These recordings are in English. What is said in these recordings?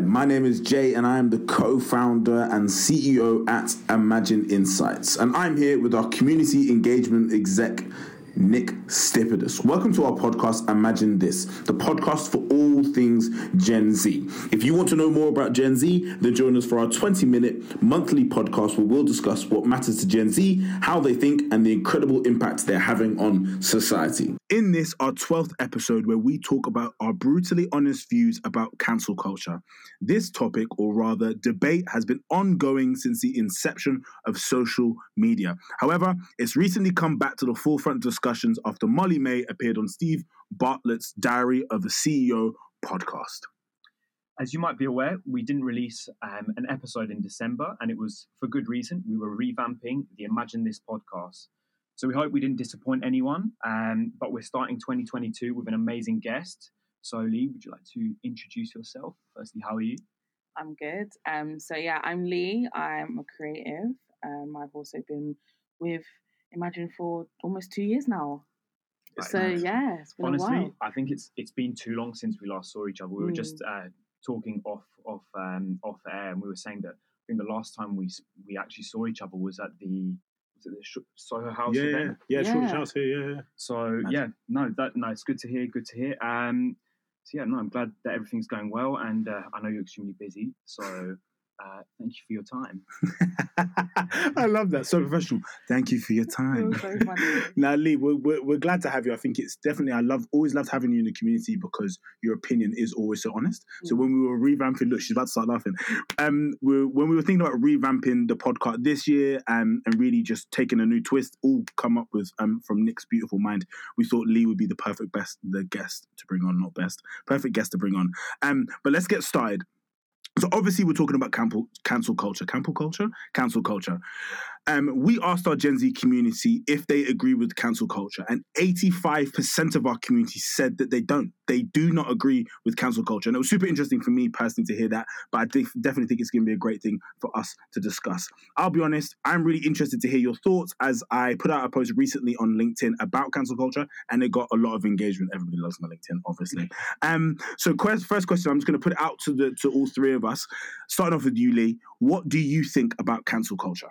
my name is Jay, and I am the co founder and CEO at Imagine Insights. And I'm here with our community engagement exec, Nick Stipidus. Welcome to our podcast, Imagine This, the podcast for all things Gen Z. If you want to know more about Gen Z, then join us for our 20 minute monthly podcast where we'll discuss what matters to Gen Z, how they think, and the incredible impact they're having on society. In this, our 12th episode, where we talk about our brutally honest views about cancel culture. This topic, or rather debate, has been ongoing since the inception of social media. However, it's recently come back to the forefront discussions after Molly-Mae appeared on Steve Bartlett's Diary of a CEO podcast. As you might be aware, we didn't release um, an episode in December, and it was for good reason. We were revamping the Imagine This podcast. So we hope we didn't disappoint anyone, um, but we're starting 2022 with an amazing guest. So, Lee, would you like to introduce yourself? Firstly, how are you? I'm good. Um, so yeah, I'm Lee. I'm a creative. Um, I've also been with Imagine for almost two years now. Right, so nice. yeah, it's been Honestly, a while. I think it's it's been too long since we last saw each other. We were Mm. just uh, talking off off um, off air, and we were saying that I think the last time we we actually saw each other was at the was it the Sh- Soho House yeah, event. yeah, Yeah. Shoreditch House here, yeah, yeah. So Nice. yeah, no, that no, it's good to hear. Good to hear. Um, so yeah, no, I'm glad that everything's going well, and uh, I know you're extremely busy. So uh, thank you for your time. I love that. So professional. Thank you for your time. You're so now, Lee, we're, we're, we're glad to have you. I think it's definitely, I love, always loved having you in the community because your opinion is always so honest. So Mm. when we were revamping, look, she's about to start laughing. Um, we when we were thinking about revamping the podcast this year um, and really just taking a new twist, all come up with um, from Nick's beautiful mind, we thought Lee would be the perfect best, the guest to bring on, not best, perfect guest to bring on. Um, but let's get started. So obviously we're talking about cancel, cancel culture. Cancel culture? Cancel culture. Um, we asked our Gen Z community if they agree with cancel culture, and 85% of our community said that they don't. They do not agree with cancel culture. And it was super interesting for me personally to hear that, but I def- definitely think it's going to be a great thing for us to discuss. I'll be honest, I'm really interested to hear your thoughts as I put out a post recently on LinkedIn about cancel culture, and it got a lot of engagement. Everybody loves my LinkedIn, obviously. Um, so, quest- first question, I'm just going to put it out to the to all three of us. Starting off with you, Lee. What do you think about cancel culture?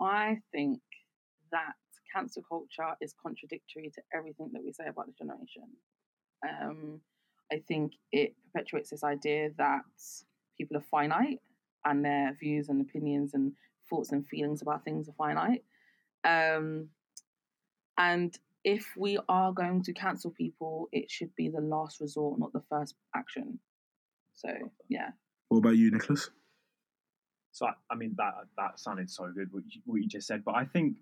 I think that cancel culture is contradictory to everything that we say about the generation. Um, I think it perpetuates this idea that people are finite and their views and opinions and thoughts and feelings about things are finite. Um, and if we are going to cancel people, it should be the last resort, not the first action. So, yeah. What about you, Nicholas? So I, I mean that that sounded so good what you, what you just said, but I think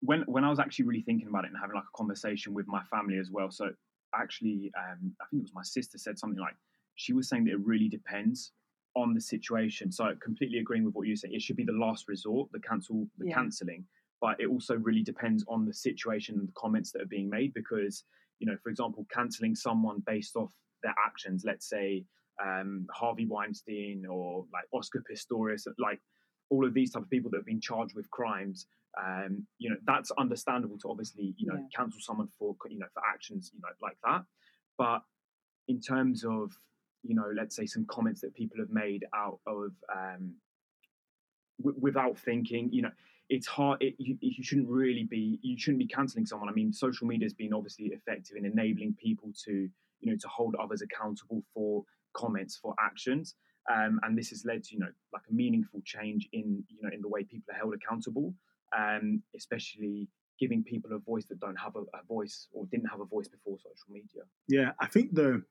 when when I was actually really thinking about it and having like a conversation with my family as well. So actually, um, I think it was my sister said something like she was saying that it really depends on the situation. So completely agreeing with what you say, it should be the last resort, the cancel, the Yeah. cancelling. But it also really depends on the situation and the comments that are being made because you know, for example, cancelling someone based off their actions, let's say um, Harvey Weinstein or like Oscar Pistorius, like all of these type of people that have been charged with crimes. Um, you know, that's understandable to obviously you know Yeah. cancel someone for you know for actions you know like that. But in terms of you know, let's say some comments that people have made out of um, w- without thinking, you know, it's hard. It, you, you shouldn't really be. You shouldn't be canceling someone. I mean, social media has been obviously effective in enabling people to, you know, to hold others accountable for comments, for actions, um, and this has led to, you know, like a meaningful change in, you know, in the way people are held accountable, um, especially giving people a voice that don't have a, a voice or didn't have a voice before social media. Yeah, I think the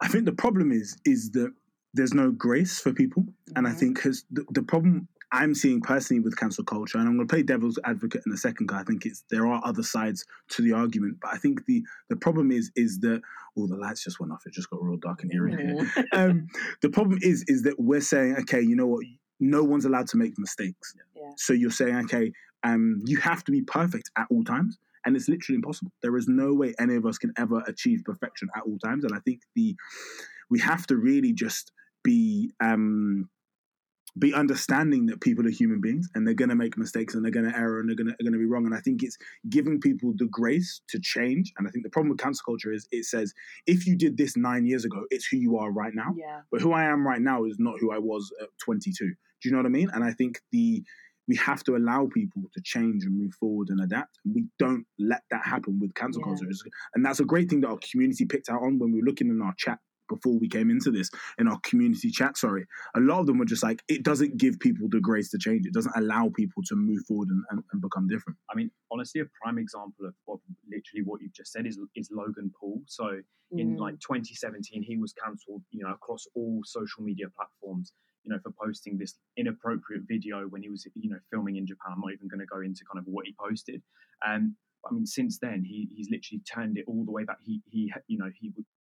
I think the problem is is that there's no grace for people, and I Mhm. think because the, the problem I'm seeing personally with cancel culture, and I'm going to play devil's advocate in a second because I think it's there are other sides to the argument, but I think the the problem is is that oh the lights just went off. It just got real dark in here. in here. Um, the problem is is that we're saying okay, you know what? No one's allowed to make mistakes. Yeah. So you're saying okay, um, you have to be perfect at all times. And it's literally impossible. There is no way any of us can ever achieve perfection at all times. And I think the we have to really just be um, be understanding that people are human beings and they're going to make mistakes and they're going to error and they're going to, be wrong. And I think it's giving people the grace to change. And I think the problem with cancel culture is it says, if you did this nine years ago, it's who you are right now. Yeah. But who I am right now is not who I was at 22. Do you know what I mean? And I think the we have to allow people to change and move forward and adapt. And we don't let that happen with cancel Yeah. culture. And that's a great thing that our community picked out on when we were looking in our chat before we came into this, in our community chat, sorry. A lot of them were just like, it doesn't give people the grace to change. It doesn't allow people to move forward and, and, and become different. I mean, honestly, a prime example of, of literally what you've just said is is Logan Paul. So in Mm. like 2017, he was cancelled, you know, across all social media platforms, you know, for posting this inappropriate video when he was, you know, filming in Japan. I'm not even going to go into kind of what he posted. Um, I mean, since then, he he's literally turned it all the way back. He he, you know, he would he, he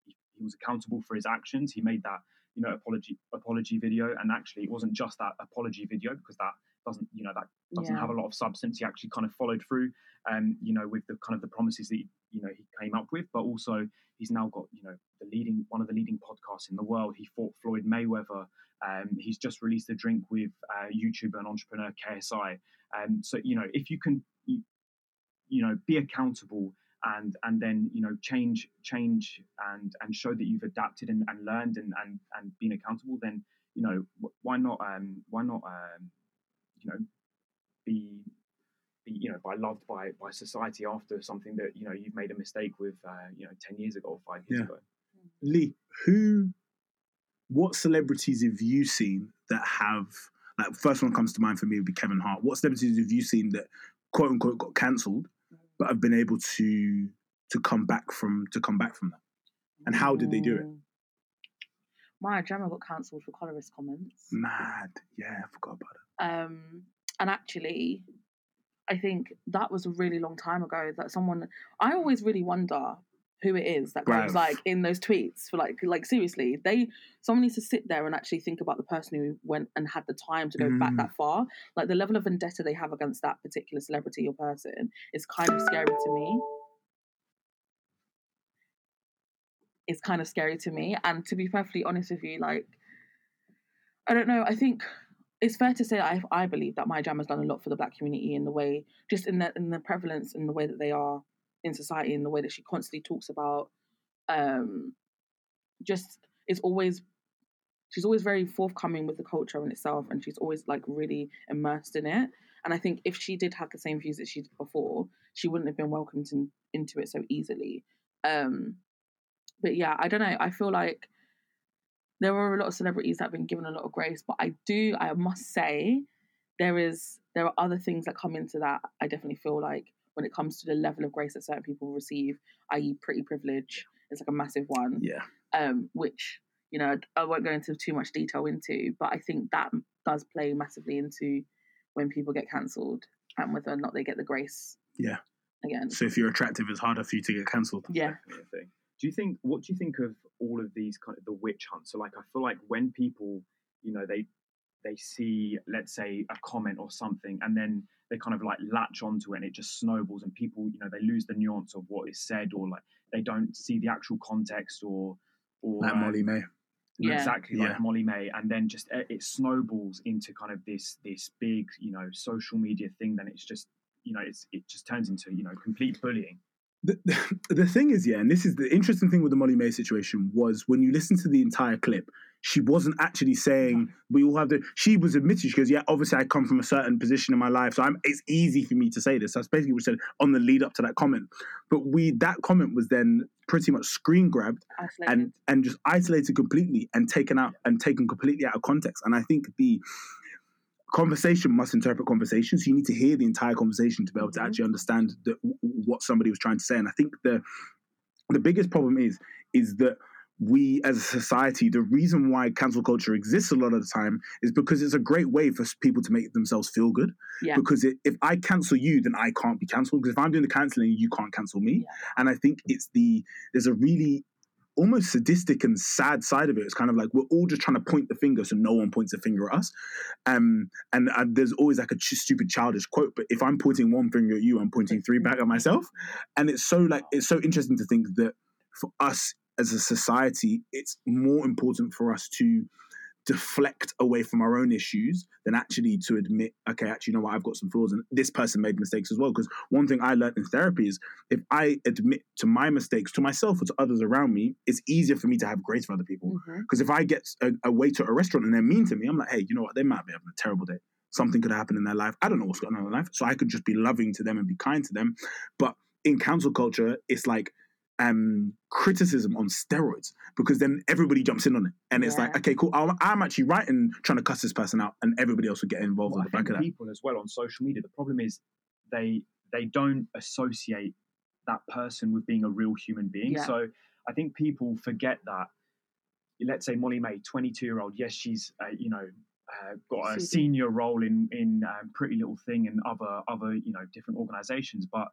was accountable for his actions. He made that, you know, apology apology video, and actually, it wasn't just that apology video because that doesn't, you know, that doesn't Yeah. have a lot of substance. He actually kind of followed through, um, you know, with the kind of the promises that he, you know he came up with, but also he's now got you know the leading one of the leading podcasts in the world. He fought Floyd Mayweather. Um, he's just released a drink with uh, YouTuber and entrepreneur KSI. Um, so you know if you can, you, you know, be accountable and and then you know change change and and show that you've adapted and, and learned and, and and been accountable, then you know why not um, why not um, you know be be you know by loved by by society after something that you know you've made a mistake with uh, you know 10 years ago or 5 years Yeah. ago Lee, who, what celebrities have you seen that have, like, first one comes to mind for me would be Kevin Hart. What celebrities have you seen that, quote unquote, got cancelled, but have been able to to come back from to come back from that? And how did they do it? Maya Jama got cancelled for colorist comments. Mad. Yeah, I forgot about it. Um, and actually, I think that was a really long time ago that someone. I always really wonder who it is that Bruv. like in those tweets for like like seriously they someone needs to sit there and actually think about the person who went and had the time to go back Mm. that far like the level of vendetta they have against that particular celebrity or person is kind of scary to me it's kind of scary to me and to be perfectly honest with you like i don't know i think it's fair to say I, I believe that Maya Jama has done a lot for the black community in the way just in the in the prevalence in the way that they are in society in the way that she constantly talks about um just it's always she's always very forthcoming with the culture in itself and she's always like really immersed in it. And i think if she did have the same views that she did before she wouldn't have been welcomed in, into it so easily. Um but yeah i don't know i feel like there are a lot of celebrities that have been given a lot of grace but i do i must say there is there are other things that come into that i definitely feel like when it comes to the level of grace that certain people receive i.e pretty privilege is like a massive one Yeah. um, which you know I won't go into too much detail into, but I think that does play massively into when people get cancelled and whether or not they get the grace. Yeah. Again, So if you're attractive, it's harder for you to get cancelled. yeah, definitely a thing. Do you think? What do you think of all of these kind of the witch hunts? So, like, I feel like when people, you know, they they see, let's say, a comment or something, and then they kind of like latch onto it, and it just snowballs, and people, you know, they lose the nuance of what is said, or like they don't see the actual context, or or Like um, Molly-Mae. Yeah. exactly Yeah. like Molly-Mae, and then just uh, it snowballs into kind of this this big, you know, social media thing. Then it's just, you know, it's it just turns into you know complete bullying. the, the thing is, yeah, and this is the interesting thing with the Molly-Mae situation was when you listen to the entire clip, she wasn't actually saying we all have to. She was admitting she goes, yeah, obviously I come from a certain position in my life, so I'm, it's easy for me to say this. That's basically what she said on the lead up to that comment. But we that comment was then pretty much screen grabbed isolated. and and just isolated completely and taken out and taken completely out of context. And I think the conversation must interpret conversation. So you need to hear the entire conversation to be able to Mhm. actually understand the, what somebody was trying to say. And I think the the biggest problem is is that we as a society, the reason why cancel culture exists a lot of the time is because it's a great way for people to make themselves feel good. Yeah. Because it, if I cancel you, then I can't be cancelled. Because if I'm doing the cancelling, you can't cancel me. Yeah. And I think it's the there's a really almost sadistic and sad side of it. It's kind of like we're all just trying to point the finger so no one points a finger at us. Um, and uh, there's always like a ch- stupid childish quote, but if I'm pointing one finger at you, I'm pointing three back at myself. And it's so like it's so interesting to think that for us as a society, it's more important for us to deflect away from our own issues than actually to admit, okay, actually, you know what, I've got some flaws and this person made mistakes as well. Because one thing I learned in therapy is if I admit to my mistakes to myself or to others around me, it's easier for me to have grace for other people. Mm-hmm. Because if I get a, a waiter at a restaurant and they're mean to me, I'm like, hey, you know what, they might be having a terrible day. Something could happen in their life. I don't know what's going on in their life. So I could just be loving to them and be kind to them. But in cancel culture, it's like um criticism on steroids because then everybody jumps in on it and it's like okay cool I'm, I'm actually right in trying to cuss this person out and everybody else will get involved Well, on I the back think of that people as well on social media. The problem is they they don't associate that person with being a real human being. Yeah. So I think people forget that. Let's say Molly-Mae, twenty two year old. Yes, she's uh, you know uh, got a senior role in in um, Pretty Little Thing and other other you know different organisations, but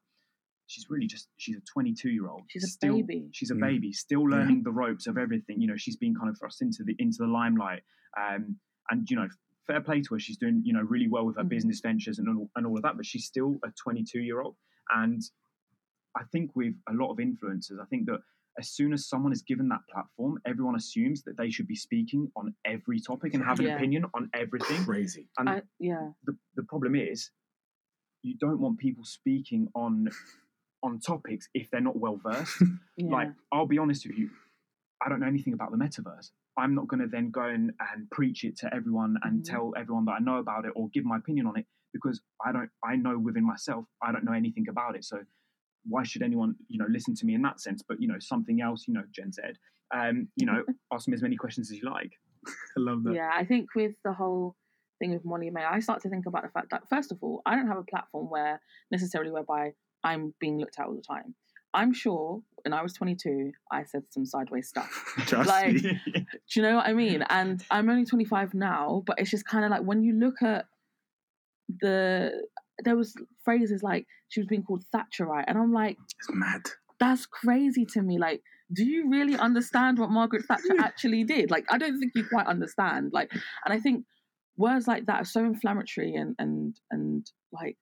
she's really just she's a 22 year old She's a still, baby. she's a Mm. baby still Yeah. learning the ropes of everything you know she's been kind of thrust into the into the limelight um and you know fair play to her she's doing you know really well with her Mhm. business ventures and all, and all of that but she's still a 22 year old and i think with a lot of influencers i think that as soon as someone is given that platform everyone assumes that they should be speaking on every topic and have an Yeah. opinion on everything crazy and I, yeah. the, the problem is you don't want people speaking on on topics if they're not well versed. Yeah. like i'll be honest with you i don't know anything about the metaverse. I'm not going to then go and, and preach it to everyone and Mhm. tell everyone that i know about it or give my opinion on it because i don't i know within myself i don't know anything about it. So why should anyone you know listen to me in that sense? But you know something else you know gen z um you know ask me as many questions as you like. I love that. Yeah, I think with the whole thing with Molly-Mae, I start to think about the fact that first of all, I don't have a platform where necessarily whereby I'm being looked at all the time. I'm sure when I was 22, I said some sideways stuff. Like-. Do you know what I mean? And I'm only 25 now, but it's just kind of like when you look at the there was phrases like she was being called Thatcherite, and I'm like, it's mad that's crazy to me. Like, do you really understand what Margaret Thatcher actually did? Like, I don't think you quite understand. Like, and I think words like that are so inflammatory and and and like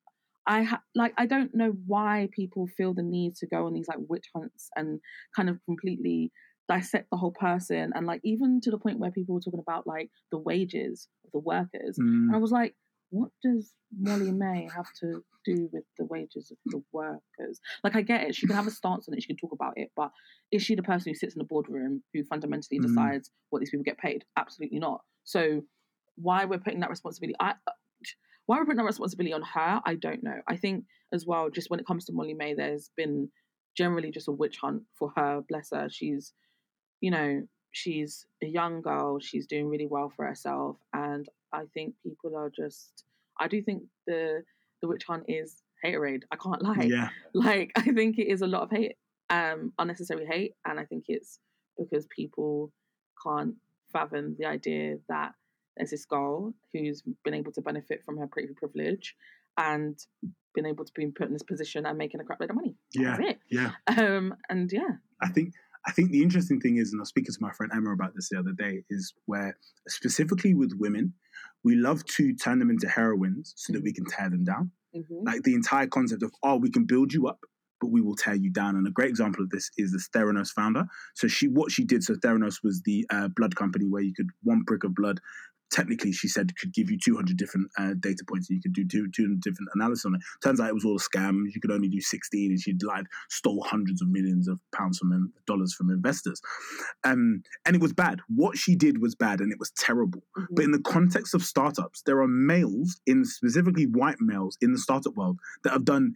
I ha- like I don't know why people feel the need to go on these like witch hunts and kind of completely dissect the whole person and like even to the point where people were talking about like the wages of the workers Mm, and I was like, what does Molly-Mae have to do with the wages of the workers? Like, I get it. She can have a stance on it. She can talk about it. But is she the person who sits in the boardroom who fundamentally Mm. decides what these people get paid? Absolutely not. So, why we're putting that responsibility, I, why we're putting that responsibility on her, I don't know. I think as well, just when it comes to Molly-Mae, there's been generally just a witch hunt for her. Bless her. She's, you know, she's a young girl. She's doing really well for herself, and I think people are just. I do think the the witch hunt is haterade. I can't lie. yeah Like I think it is a lot of hate, um, unnecessary hate, and I think it's because people can't fathom the idea that there's this girl who's been able to benefit from her pretty privilege and been able to be put in this position and making a crap load of money. yeah That's it. yeah Um, and yeah, I think I think the interesting thing is, and I was speaking to my friend Emma about this the other day, is where specifically with women, we love to turn them into heroines so that we can tear them down. mhm, Like the entire concept of, oh, we can build you up, but we will tear you down. And a great example of this is the Theranos founder. So she, what she did, so Theranos was the uh, blood company where you could one prick of blood. Technically, she said could give you 200 different uh, data points, and you could do two, 200 different analysis on it. Turns out it was all a scam. You could only do 16, and she'd lied, stole hundreds of millions of pounds from dollars from investors. Um, and it was bad. What she did was bad, and it was terrible. mhm. But in the context of startups, there are males, in specifically white males in the startup world, that have done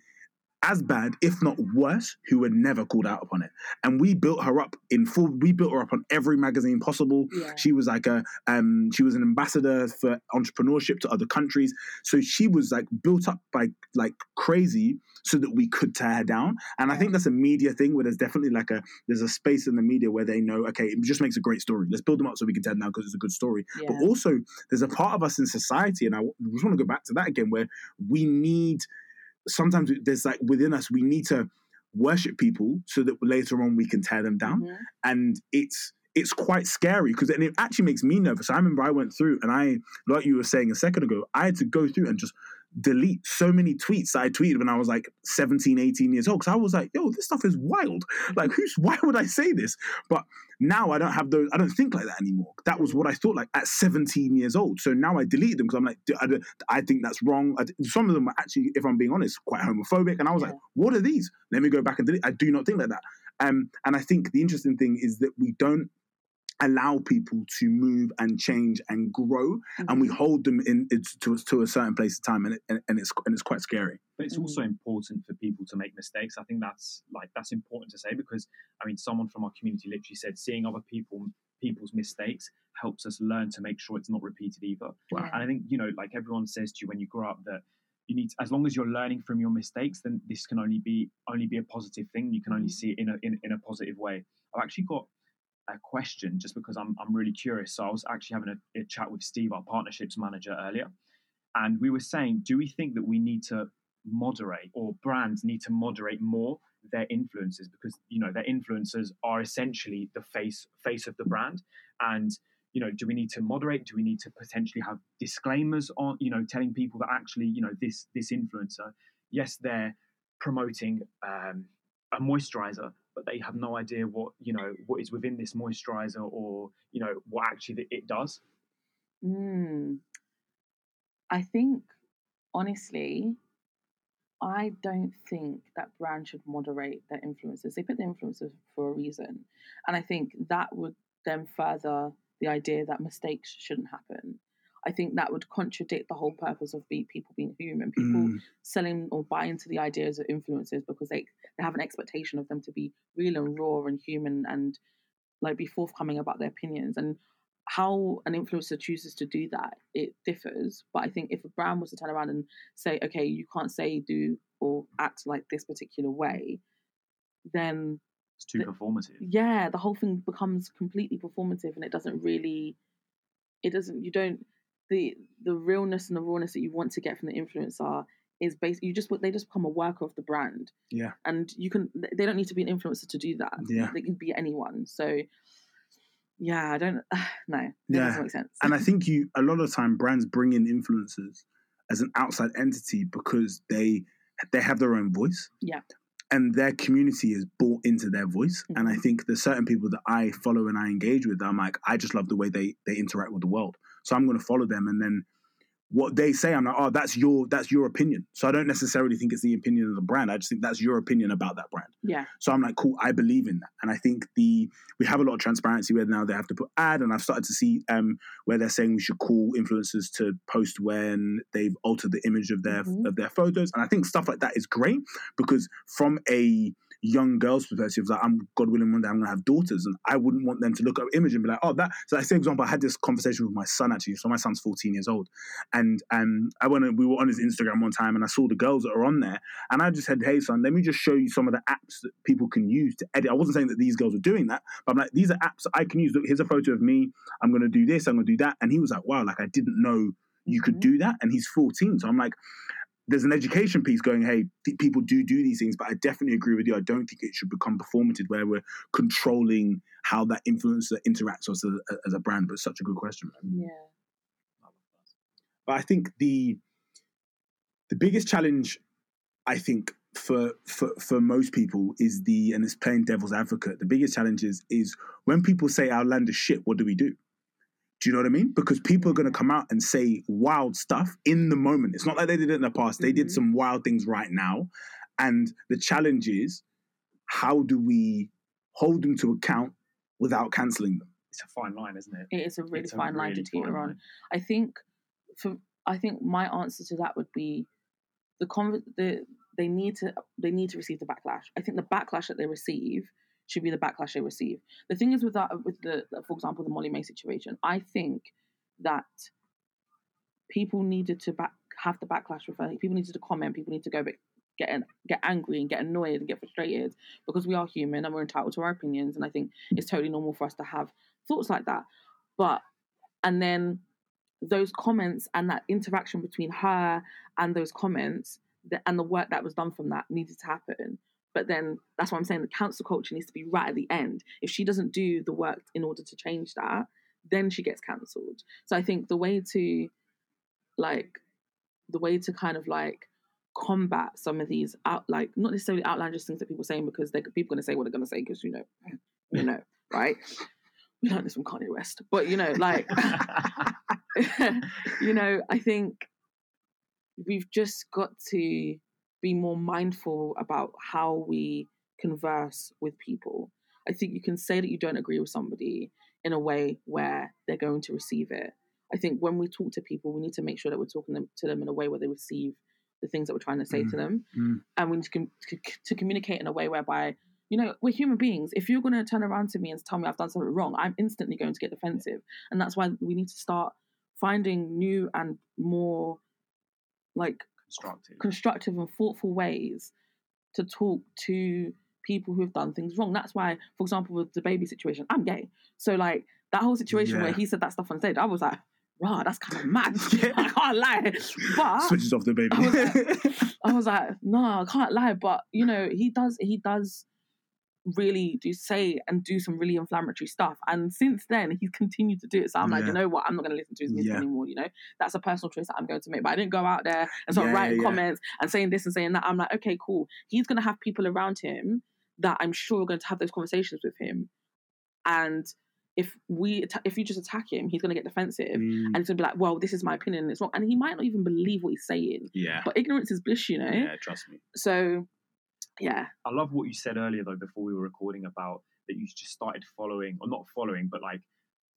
as bad, if not worse, who were never called out upon it. And we built her up in full. We built her up on every magazine possible. yeah, She was like a, um, she was an ambassador for entrepreneurship to other countries. So she was like built up by like crazy, so that we could tear her down. And I think that's a media thing where there's definitely like a there's a space in the media where they know, okay, it just makes a great story. Let's build them up so we can tear them down because it's a good story. yeah. But also, there's a part of us in society, and I just want to go back to that again, where we need sometimes there's like within us, we need to worship people so that later on we can tear them down. Mhm. And it's it's quite scary because and it actually makes me nervous. I remember I went through and I, like you were saying a second ago, I had to go through and just delete so many tweets that I tweeted when I was like 17, 18 years old. Cause I was like, yo, this stuff is wild. Like, who's, why would I say this? But now I don't have those, I don't think like that anymore. That was what I thought like at 17 years old. So now I deleted them because I'm like, I, I think that's wrong. I, some of them are actually, if I'm being honest, quite homophobic. And I was yeah. like, what are these? Let me go back and delete. I do not think like that. Um, and I think the interesting thing is that we don't allow people to move and change and grow, mm-hmm. and we mm-hmm. hold them in to, to a certain place of time, and, it, and, and it's and it's quite scary. But it's also mm-hmm. important for people to make mistakes. I think that's like that's important to say because I mean, someone from our community literally said seeing other people people's mistakes helps us learn to make sure it's not repeated either. Wow. And I think you know, like everyone says to you when you grow up that you need to, as long as you're learning from your mistakes then this can only be only be a positive thing you can only mm-hmm. see it in a in, in a positive way i've actually got a question just because I'm, I'm really curious. So I was actually having a, a, chat with Steve, our partnerships manager, earlier, and we were saying, do we think that we need to moderate or brands need to moderate more their influencers because you know their influencers are essentially the face face of the brand. And you know do we need to moderate? Do we need to potentially have disclaimers on you know telling people that actually you know this this influencer yes they're promoting um, a moisturizer but they have no idea what you know what is within this moisturizer or you know what actually it does. Mm. i think honestly i don't think that brand should moderate their influences they put the influencers for a reason. And i think that would then further the idea that mistakes shouldn't happen I think that would contradict the whole purpose of be, people being human. People mm. selling or buying into the ideas of influencers because they, they have an expectation of them to be real and raw and human and like be forthcoming about their opinions. And how an influencer chooses to do that, it differs. But I think if a brand was to turn around and say, okay, you can't say, do, or act like this particular way, then it's too the, performative. Yeah, the whole thing becomes completely performative and it doesn't really it doesn't you don't the the realness and the rawness that you want to get from the influencer is based you just they just become a worker of the brand yeah and you can they don't need to be an influencer to do that yeah they can be anyone so yeah i don't no yeah doesn't make sense and i think you a lot of time brands bring in influencers as an outside entity because they they have their own voice yeah and their community is bought into their voice. Mm-hmm. And I think there's certain people that I follow and I engage with. I'm like, I just love the way they they interact with the world. So I'm going to follow them, and then what they say, I'm like, oh, that's your that's your opinion. So I don't necessarily think it's the opinion of the brand. I just think that's your opinion about that brand. Yeah. So I'm like, cool, I believe in that. And I think the we have a lot of transparency where now they have to put ad, and I've started to see um where they're saying we should call influencers to post when they've altered the image of their mm-hmm. of their photos. And I think stuff like that is great because from a young girls' perspective, like I'm God willing one day I'm gonna have daughters, and I wouldn't want them to look at image and be like, oh, that. So, like, say example, I had this conversation with my son actually. So my son's 14 years old, and um, I went we were on his Instagram one time, and I saw the girls that are on there, and I just said, hey son, let me just show you some of the apps that people can use to edit. I wasn't saying that these girls were doing that, but I'm like, these are apps I can use. Look, here's a photo of me. I'm gonna do this. I'm gonna do that, and he was like, wow, like I didn't know you mm-hmm. could do that, and he's 14. So I'm like there's an education piece going, hey, th- people do do these things, but I definitely agree with you. I don't think it should become performative where we're controlling how that influencer interacts as a, as a brand. But such a good question. man. Yeah. But I think the the biggest challenge, I think, for for for most people is the and it's playing devil's advocate. The biggest challenge is is when people say our land is shit. What do we do? Do you know what I mean? Because people are going to come out and say wild stuff in the moment. It's not like they did it in the past. They mm-hmm. did some wild things right now. And the challenge is how do we hold them to account without cancelling them? It's a fine line, isn't it? It is a really it's fine a really line to teeter on. I think for I think my answer to that would be the con- the they need to they need to receive the backlash. I think the backlash that they receive should be the backlash they receive. The thing is with that, with the, for example, the Molly-Mae situation, I think that people needed to back, have the backlash with her. People needed to comment. People need to go get get angry and get annoyed and get frustrated because we are human and we're entitled to our opinions. And I think it's totally normal for us to have thoughts like that. But and then those comments and that interaction between her and those comments and the work that was done from that needed to happen. But then that's why I'm saying the cancel culture needs to be right at the end. If she doesn't do the work in order to change that, then she gets cancelled. So I think the way to like the way to kind of like combat some of these out like not necessarily outlandish things that people are saying because they're people are going to say what they're going to say because you know you know right we learned this from Kanye West but you know like you know I think we've just got to be more mindful about how we converse with people I think you can say that you don't agree with somebody in a way where they're going to receive it I think when we talk to people, we need to make sure that we're talking them, to them in a way where they receive the things that we're trying to say Mm. to them, Mm. and we need to, com- to, to communicate in a way whereby you know we're human beings. If you're going to turn around to me and tell me I've done something wrong, I'm instantly going to get defensive, and that's why we need to start finding new and more like Constructive. constructive and thoughtful ways to talk to people who have done things wrong. That's why, for example, with DaBaby situation, I'm gay. So like that whole situation where he said that stuff on stage, I was like, rah, that's kind of mad. I can't lie. But Switches off DaBaby. I was like- I was like, no, I can't lie. But you know, he does he does really do say and do some really inflammatory stuff. And since then he's continued to do it. So I'm like, you know what, I'm not gonna listen to his music Yeah. anymore, you know? That's a personal choice that I'm going to make. But I didn't go out there and start Yeah, writing yeah. comments and saying this and saying that. I'm like, okay, cool. He's gonna have people around him that I'm sure are going to have those conversations with him. And if we if you just attack him, he's gonna get defensive. Mm, And he's gonna be like, well, this is my opinion and it's wrong. And he might not even believe what he's saying. yeah. But ignorance is bliss, you know? Yeah, trust me. So, yeah. I love what you said earlier though before we were recording about that you just started following or not following, but like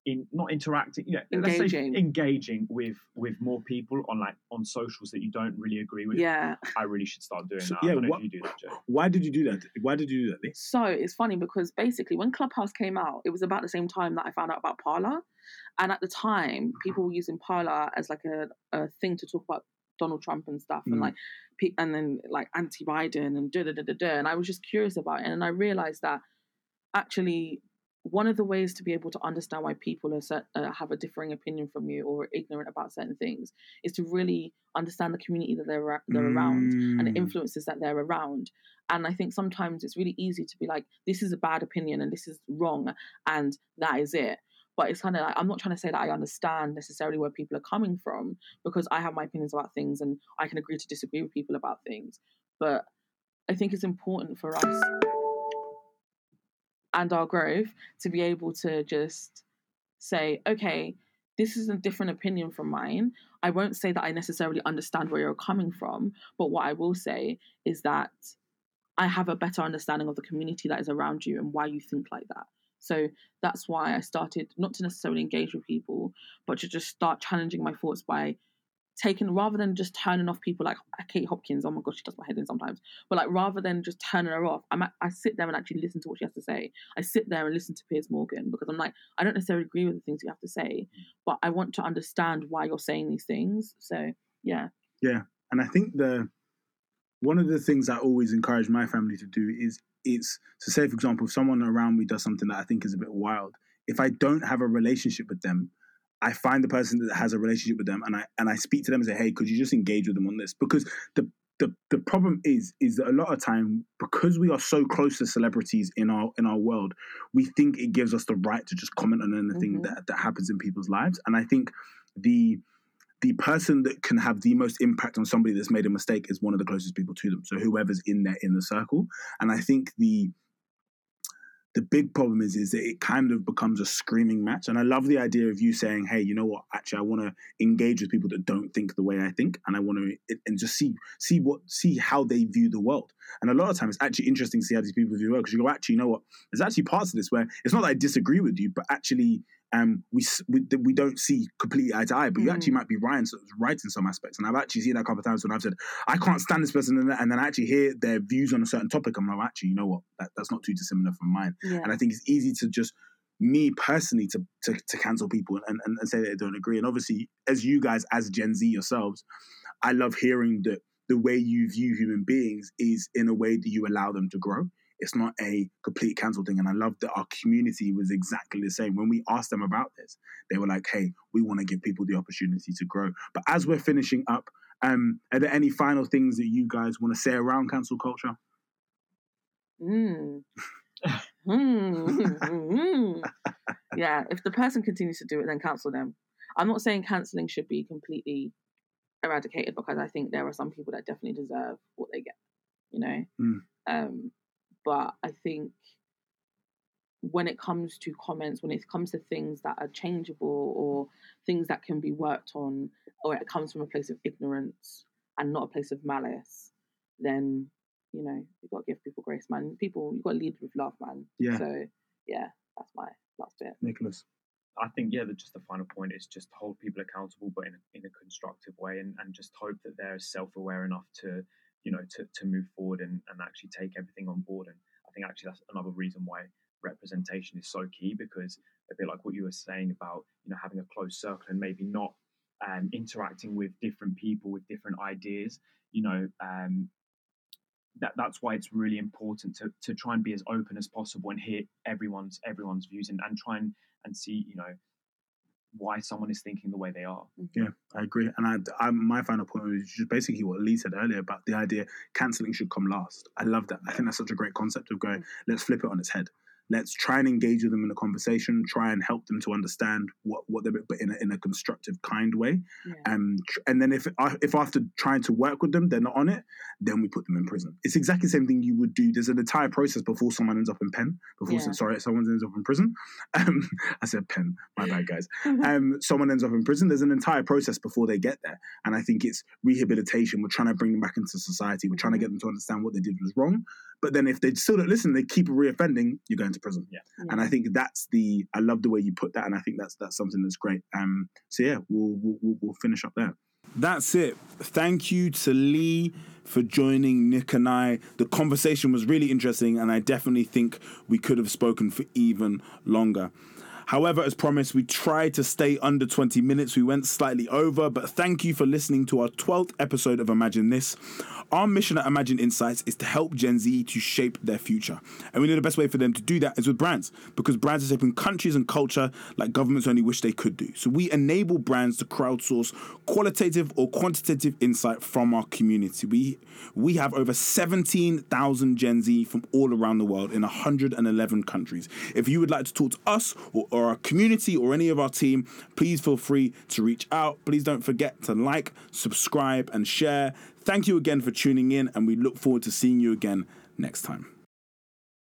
in not interacting, you know, let's say Engaging. engaging with with more people on like on socials that you don't really agree with. Yeah. I really should start doing So, that. I yeah, don't know if you do that, Why did you do that? Why did you do that? So it's funny because basically when Clubhouse came out, it was about the same time that I found out about Parler. And at the time, uh-huh. people were using Parler as like a, a thing to talk about Donald Trump and stuff and Mm. like pe- and then like anti-Biden and da da da da da. And I was just curious about it. And I realized that actually one of the ways to be able to understand why people are cer- uh, have a differing opinion from you or are ignorant about certain things is to really understand the community that they're, they're around and the Mm, influences that they're around. And I think sometimes it's really easy to be like, this is a bad opinion and this is wrong and that is it. But it's kind of like, I'm not trying to say that I understand necessarily where people are coming from because I have my opinions about things and I can agree to disagree with people about things. But I think it's important for us and our growth to be able to just say, okay, this is a different opinion from mine. I won't say that I necessarily understand where you're coming from, but what I will say is that I have a better understanding of the community that is around you and why you think like that. So that's why I started not to necessarily engage with people, but to just start challenging my thoughts by taking rather than just turning off people like Kate Hopkins. Oh my gosh, she does my head in sometimes. But like rather than just turning her off, I'm, I sit there and actually listen to what she has to say. I sit there and listen to Piers Morgan because I'm like, I don't necessarily agree with the things you have to say, but I want to understand why you're saying these things. So yeah, yeah, and I think the one of the things I always encourage my family to do is it's to say, for example, if someone around me does something that I think is a bit wild, if I don't have a relationship with them, I find the person that has a relationship with them and I and I speak to them and say, hey, could you just engage with them on this? Because the the, the problem is is that a lot of time because we are so close to celebrities in our in our world, we think it gives us the right to just comment on anything Mhm. that, that happens in people's lives. And I think the the person that can have the most impact on somebody that's made a mistake is one of the closest people to them. So whoever's in there inner circle. And I think the the big problem is is that it kind of becomes a screaming match. And I love the idea of you saying, "Hey, you know what? Actually, I want to engage with people that don't think the way I think, and I want to and just see see what see how they view the world." And a lot of times, it's actually interesting to see how these people view the world because you go, "Actually, you know what? There's actually parts of this where it's not that I disagree with you, but actually." Um, we, we we don't see completely eye to eye, but you Mm. actually might be right in, right in some aspects. And I've actually seen that a couple of times when I've said, I can't stand this person, and, then- and then I actually hear their views on a certain topic. I'm like, actually, you know what? That, that's not too dissimilar from mine. yeah, And I think it's easy to just me personally to to, to cancel people and, and, and say that they don't agree. And obviously, as you guys, as Gen Z yourselves, I love hearing that the way you view human beings is in a way that you allow them to grow. It's not a complete cancel thing. And I love that our community was exactly the same. When we asked them about this, they were like, hey, we want to give people the opportunity to grow. But as we're finishing up, um, are there any final things that you guys want to say around cancel culture? Mm. Mm. Mm. yeah, if the person continues to do it, then cancel them. I'm not saying canceling should be completely eradicated because I think there are some people that definitely deserve what they get, you know. Mm. Um, but I think when it comes to comments, when it comes to things that are changeable or things that can be worked on, or it comes from a place of ignorance and not a place of malice, then you know you've got to give people grace, man. People, you've got to lead with love, man. Yeah. So yeah, that's my last bit. Nicholas. I think yeah, the, just the final point is just hold people accountable, but in a, in a constructive way, and, and just hope that they're self aware enough to you know to, to move forward and, and actually take everything on board. And I think actually that's another reason why representation is so key because a bit like what you were saying about you know having a closed circle and maybe not um, interacting with different people with different ideas. You know, um, that that's why it's really important to to try and be as open as possible and hear everyone's everyone's views and, and try and and see you know why someone is thinking the way they are. Mm-hmm. Yeah, I agree. And I, I, my final point was just basically what Lee said earlier about the idea cancelling should come last. I love that. I think that's such a great concept of going, mm. let's flip it on its head let's try and engage with them in a conversation try and help them to understand what what they're but in a, in a constructive kind way Yeah. um and then if if after trying to work with them they're not on it then we put them in prison it's exactly the same thing you would do there's an entire process before someone ends up in pen before Yeah. sorry someone ends up in prison um i said pen my bad guys um, someone ends up in prison, there's an entire process before they get there. And I think it's rehabilitation. We're trying to bring them back into society. We're trying to Mhm. get them to understand what they did was wrong. But then if they still don't listen, they keep reoffending, you're going to prison. And I think that's the, I love the way you put that. And I think that's that's something that's great. Um, so yeah, we'll, we'll, we'll- we'll finish up there. That's it. Thank you to Lee for joining Nick and I. The conversation was really interesting, and I definitely think we could have spoken for even longer. However, as promised, we tried to stay under 20 minutes. We went slightly over, but thank you for listening to our 12th episode of Imagine This. Our mission at Imagine Insights is to help Gen Z to shape their future. And we know the best way for them to do that is with brands, because brands are shaping countries and culture like governments only wish they could do. So we enable brands to crowdsource qualitative or quantitative insight from our community. We we have over 17,000 Gen Z from all around the world in 111 countries. If you would like to talk to us or, or our community or any of our team, please feel free to reach out. Please don't forget to like, subscribe, and share. Thank you again for tuning in, and we look forward to seeing you again next time.